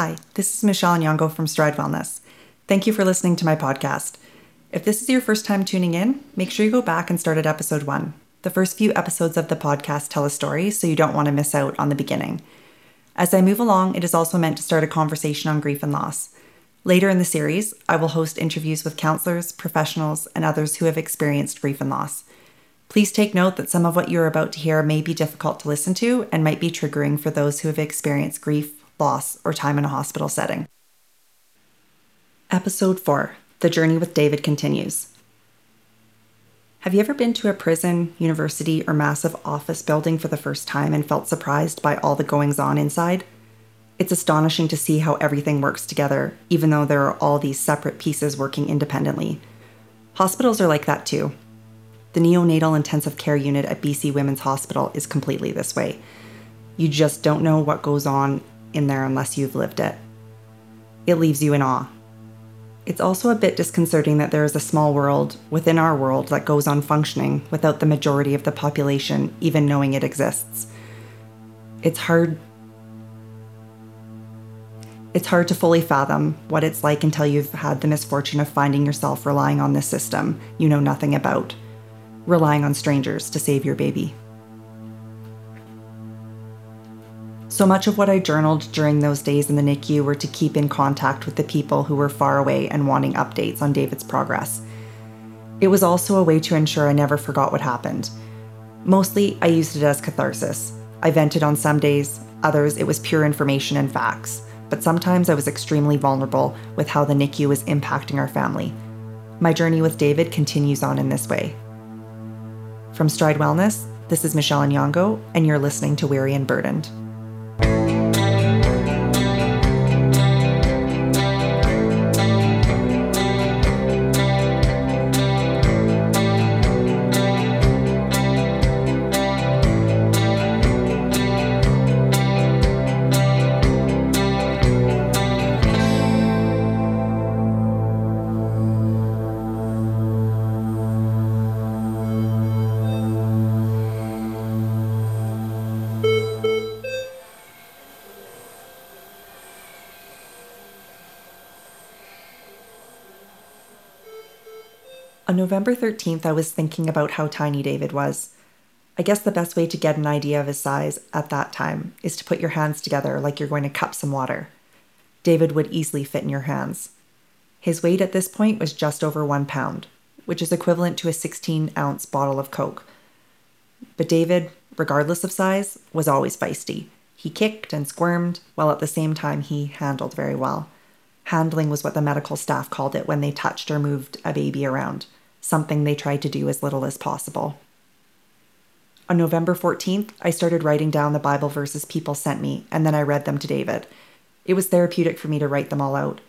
Hi, this is Michelle Nyongo from Stride Wellness. Thank you for listening to my podcast. If this is your first time tuning in, make sure you go back and start at episode one. The first few episodes of the podcast tell a story, so you don't want to miss out on the beginning. As I move along, it is also meant to start a conversation on grief and loss. Later in the series, I will host interviews with counselors, professionals, and others who have experienced grief and loss. Please take note that some of what you're about to hear may be difficult to listen to and might be triggering for those who have experienced grief, loss, or time in a hospital setting. Episode 4 The Journey with David continues. Have you ever been to a prison, university, or massive office building for the first time and felt surprised by all the goings on inside? It's astonishing to see how everything works together, even though there are all these separate pieces working independently. Hospitals are like that too. The neonatal intensive care unit at BC Women's Hospital is completely this way. You just don't know what goes on in there unless you've lived it. It leaves you in awe. It's also a bit disconcerting that there is a small world within our world that goes on functioning without the majority of the population even knowing it exists. It's hard it's hard to fully fathom what it's like until you've had the misfortune of finding yourself relying on this system you know nothing about, relying on strangers to save your baby. So much of what I journaled during those days in the NICU were to keep in contact with the people who were far away and wanting updates on David's progress. It was also a way to ensure I never forgot what happened. Mostly, I used it as catharsis. I vented on some days, others, it was pure information and facts. But sometimes I was extremely vulnerable with how the NICU was impacting our family. My journey with David continues on in this way. From Stride Wellness, this is Michelle Nyongo, and you're listening to Weary and Burdened. On November 13th, I was thinking about how tiny David was. I guess the best way to get an idea of his size at that time is to put your hands together like you're going to cup some water. David would easily fit in your hands. His weight at this point was just over one pound, which is equivalent to a 16 ounce bottle of Coke. But David, regardless of size, was always feisty. He kicked and squirmed, while at the same time he handled very well. Handling was what the medical staff called it when they touched or moved a baby around something they tried to do as little as possible. On November 14th, I started writing down the Bible verses people sent me, and then I read them to David. It was therapeutic for me to write them all out.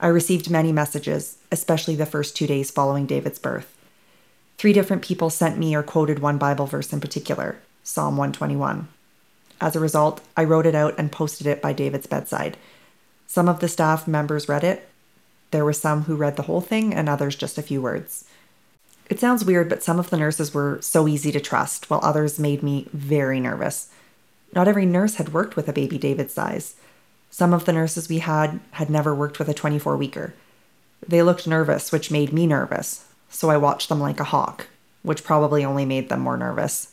I received many messages, especially the first two days following David's birth. Three different people sent me or quoted one Bible verse in particular Psalm 121. As a result, I wrote it out and posted it by David's bedside. Some of the staff members read it. There were some who read the whole thing, and others just a few words. It sounds weird, but some of the nurses were so easy to trust, while others made me very nervous. Not every nurse had worked with a baby David size. Some of the nurses we had had never worked with a 24 weeker. They looked nervous, which made me nervous, so I watched them like a hawk, which probably only made them more nervous.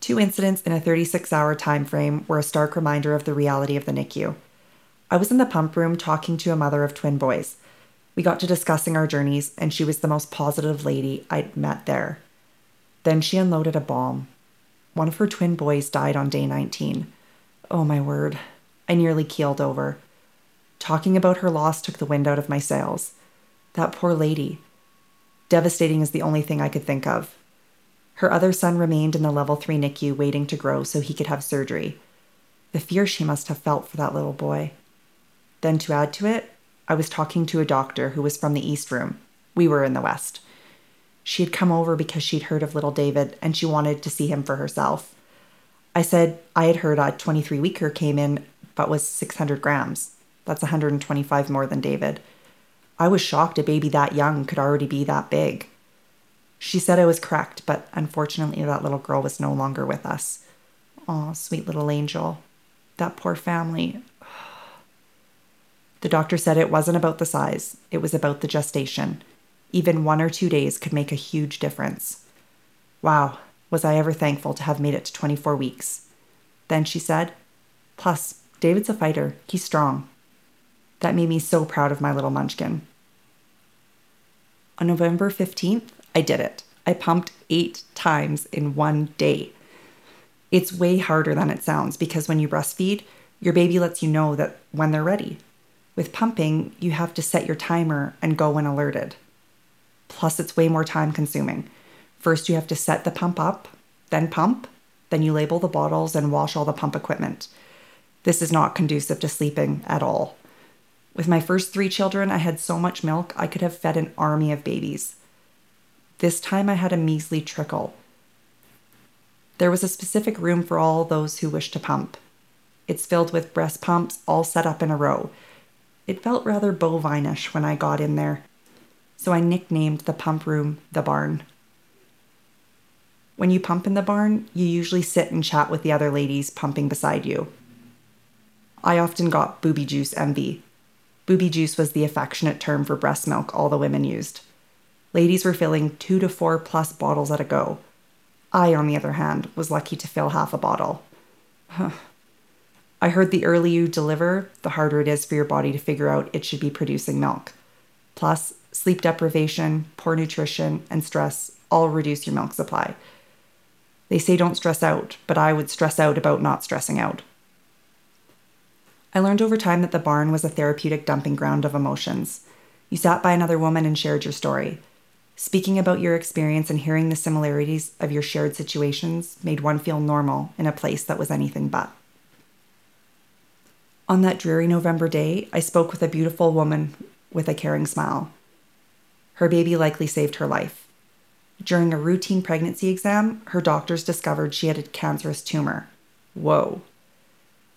Two incidents in a 36 hour time frame were a stark reminder of the reality of the NICU. I was in the pump room talking to a mother of twin boys. We got to discussing our journeys, and she was the most positive lady I'd met there. Then she unloaded a bomb. One of her twin boys died on day 19. Oh my word. I nearly keeled over. Talking about her loss took the wind out of my sails. That poor lady. Devastating is the only thing I could think of. Her other son remained in the level 3 NICU waiting to grow so he could have surgery. The fear she must have felt for that little boy. Then, to add to it, I was talking to a doctor who was from the East Room. We were in the West. She had come over because she'd heard of little David and she wanted to see him for herself. I said I had heard a 23 weeker came in but was 600 grams. That's 125 more than David. I was shocked a baby that young could already be that big. She said I was correct, but unfortunately, that little girl was no longer with us. Oh, sweet little angel. That poor family. The doctor said it wasn't about the size, it was about the gestation. Even one or two days could make a huge difference. Wow, was I ever thankful to have made it to 24 weeks. Then she said, Plus, David's a fighter. He's strong. That made me so proud of my little munchkin. On November 15th, I did it. I pumped eight times in one day. It's way harder than it sounds because when you breastfeed, your baby lets you know that when they're ready. With pumping, you have to set your timer and go when alerted. Plus, it's way more time consuming. First, you have to set the pump up, then pump, then you label the bottles and wash all the pump equipment. This is not conducive to sleeping at all. With my first three children, I had so much milk I could have fed an army of babies. This time I had a measly trickle. There was a specific room for all those who wished to pump. It's filled with breast pumps all set up in a row. It felt rather bovinish when I got in there, so I nicknamed the pump room the barn. When you pump in the barn, you usually sit and chat with the other ladies pumping beside you. I often got booby juice envy. Booby juice was the affectionate term for breast milk all the women used. Ladies were filling two to four plus bottles at a go. I, on the other hand, was lucky to fill half a bottle. I heard the earlier you deliver, the harder it is for your body to figure out it should be producing milk. Plus, sleep deprivation, poor nutrition, and stress all reduce your milk supply. They say don't stress out, but I would stress out about not stressing out. I learned over time that the barn was a therapeutic dumping ground of emotions. You sat by another woman and shared your story. Speaking about your experience and hearing the similarities of your shared situations made one feel normal in a place that was anything but. On that dreary November day, I spoke with a beautiful woman with a caring smile. Her baby likely saved her life. During a routine pregnancy exam, her doctors discovered she had a cancerous tumor. Whoa.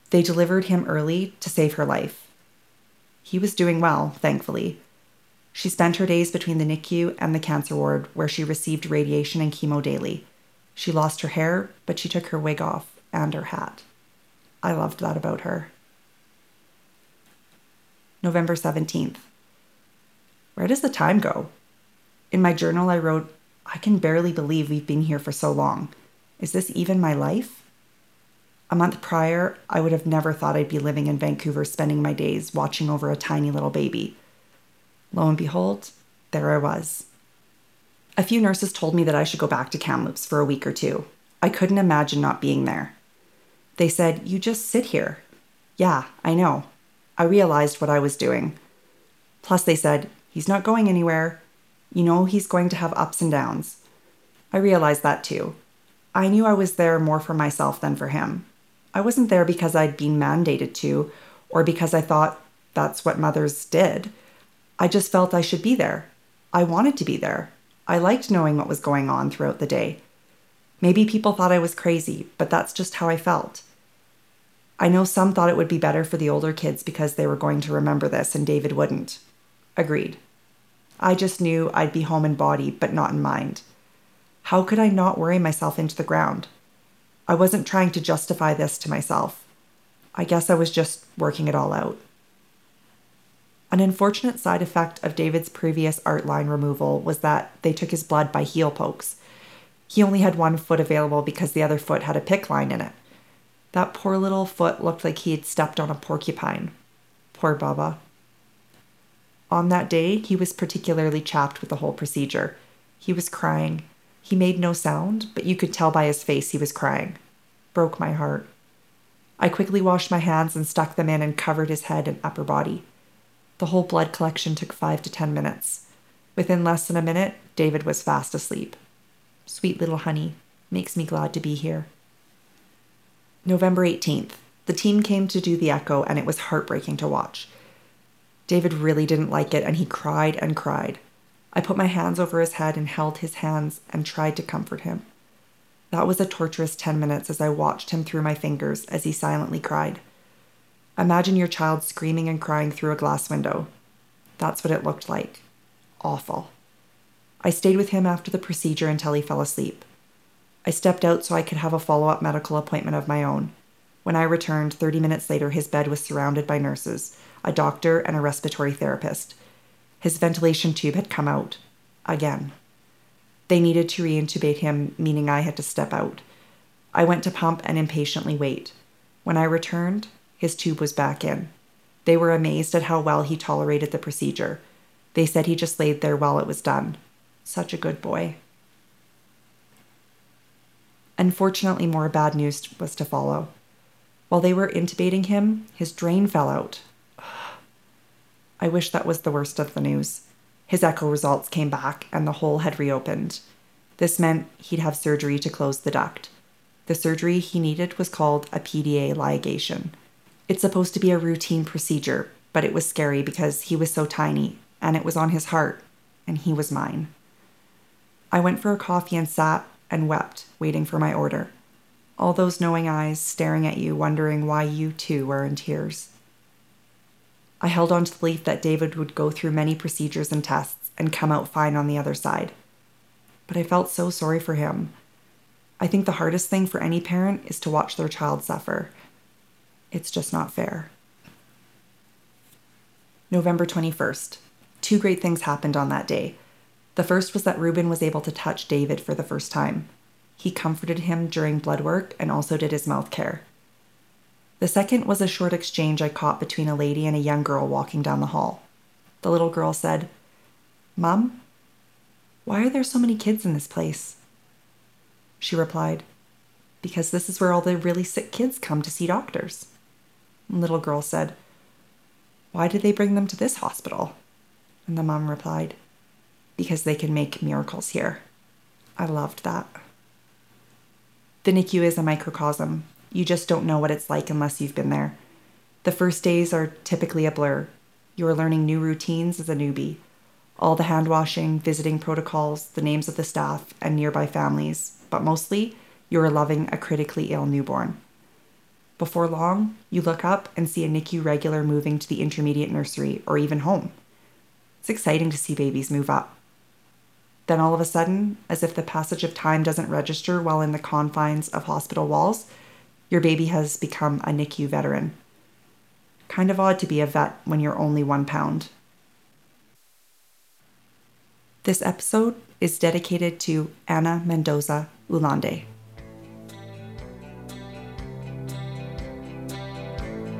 They delivered him early to save her life. He was doing well, thankfully. She spent her days between the NICU and the cancer ward, where she received radiation and chemo daily. She lost her hair, but she took her wig off and her hat. I loved that about her. November 17th. Where does the time go? In my journal, I wrote, I can barely believe we've been here for so long. Is this even my life? A month prior, I would have never thought I'd be living in Vancouver spending my days watching over a tiny little baby. Lo and behold, there I was. A few nurses told me that I should go back to Kamloops for a week or two. I couldn't imagine not being there. They said, You just sit here. Yeah, I know. I realized what I was doing. Plus, they said, He's not going anywhere. You know, he's going to have ups and downs. I realized that too. I knew I was there more for myself than for him. I wasn't there because I'd been mandated to, or because I thought that's what mothers did. I just felt I should be there. I wanted to be there. I liked knowing what was going on throughout the day. Maybe people thought I was crazy, but that's just how I felt. I know some thought it would be better for the older kids because they were going to remember this and David wouldn't. Agreed. I just knew I'd be home in body, but not in mind. How could I not worry myself into the ground? I wasn't trying to justify this to myself. I guess I was just working it all out. An unfortunate side effect of David's previous art line removal was that they took his blood by heel pokes. He only had one foot available because the other foot had a PICC line in it. That poor little foot looked like he had stepped on a porcupine. Poor Baba. On that day, he was particularly chapped with the whole procedure. He was crying. He made no sound, but you could tell by his face he was crying. Broke my heart. I quickly washed my hands and stuck them in and covered his head and upper body. The whole blood collection took five to ten minutes. Within less than a minute, David was fast asleep. Sweet little honey, makes me glad to be here. November 18th. The team came to do the echo, and it was heartbreaking to watch. David really didn't like it, and he cried and cried. I put my hands over his head and held his hands and tried to comfort him. That was a torturous 10 minutes as I watched him through my fingers as he silently cried. Imagine your child screaming and crying through a glass window. That's what it looked like. Awful. I stayed with him after the procedure until he fell asleep. I stepped out so I could have a follow up medical appointment of my own. When I returned 30 minutes later, his bed was surrounded by nurses, a doctor, and a respiratory therapist. His ventilation tube had come out. Again. They needed to reintubate him, meaning I had to step out. I went to pump and impatiently wait. When I returned, his tube was back in. They were amazed at how well he tolerated the procedure. They said he just laid there while it was done. Such a good boy. Unfortunately, more bad news was to follow. While they were intubating him, his drain fell out. I wish that was the worst of the news. His echo results came back and the hole had reopened. This meant he'd have surgery to close the duct. The surgery he needed was called a PDA ligation. It's supposed to be a routine procedure, but it was scary because he was so tiny and it was on his heart and he was mine. I went for a coffee and sat and wept, waiting for my order all those knowing eyes staring at you, wondering why you too were in tears. I held on to the belief that David would go through many procedures and tests and come out fine on the other side. But I felt so sorry for him. I think the hardest thing for any parent is to watch their child suffer. It's just not fair. November 21st. Two great things happened on that day. The first was that Reuben was able to touch David for the first time. He comforted him during blood work and also did his mouth care. The second was a short exchange I caught between a lady and a young girl walking down the hall. The little girl said, Mom, why are there so many kids in this place? She replied, Because this is where all the really sick kids come to see doctors. The little girl said, Why did they bring them to this hospital? And the mom replied, Because they can make miracles here. I loved that. The NICU is a microcosm. You just don't know what it's like unless you've been there. The first days are typically a blur. You are learning new routines as a newbie. All the hand washing, visiting protocols, the names of the staff, and nearby families, but mostly, you are loving a critically ill newborn. Before long, you look up and see a NICU regular moving to the intermediate nursery or even home. It's exciting to see babies move up. Then all of a sudden, as if the passage of time doesn't register while in the confines of hospital walls, your baby has become a NICU veteran. Kind of odd to be a vet when you're only one pound. This episode is dedicated to Ana Mendoza Ulande.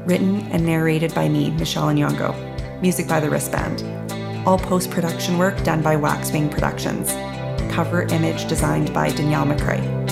Written and narrated by me, Michelle Nyongo. Music by the Wristband. All post production work done by Waxwing Productions. Cover image designed by Danielle McCrae.